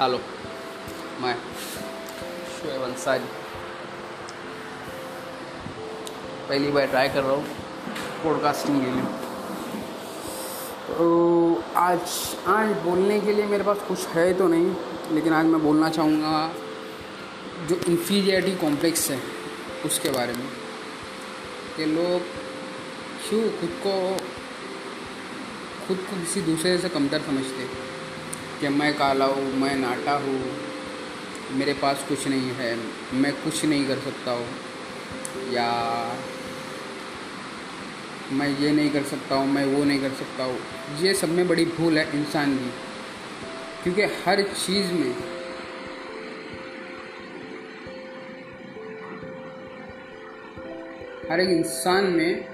Hello मैं शोएब अंसारी पहली बार try कर रहा हूँ पॉडकास्टिंग के लिए तो आज आज बोलने के लिए मेरे पास कुछ है तो नहीं, लेकिन आज मैं बोलना चाहूँगा जो इन्फीरियरिटी कॉम्प्लेक्स है, उसके बारे में। कि लोग क्यों खुद को खुद को किसी दूसरे से कमतर समझते कि मैं काला हूँ, मैं नाटा हूँ, मेरे पास कुछ नहीं है, मैं कुछ नहीं कर सकता हूँ, या मैं ये नहीं कर सकता हूँ, मैं वो नहीं कर सकता हूँ। ये सब में बड़ी भूल है इंसान की, क्योंकि हर चीज़ में हर एक इंसान में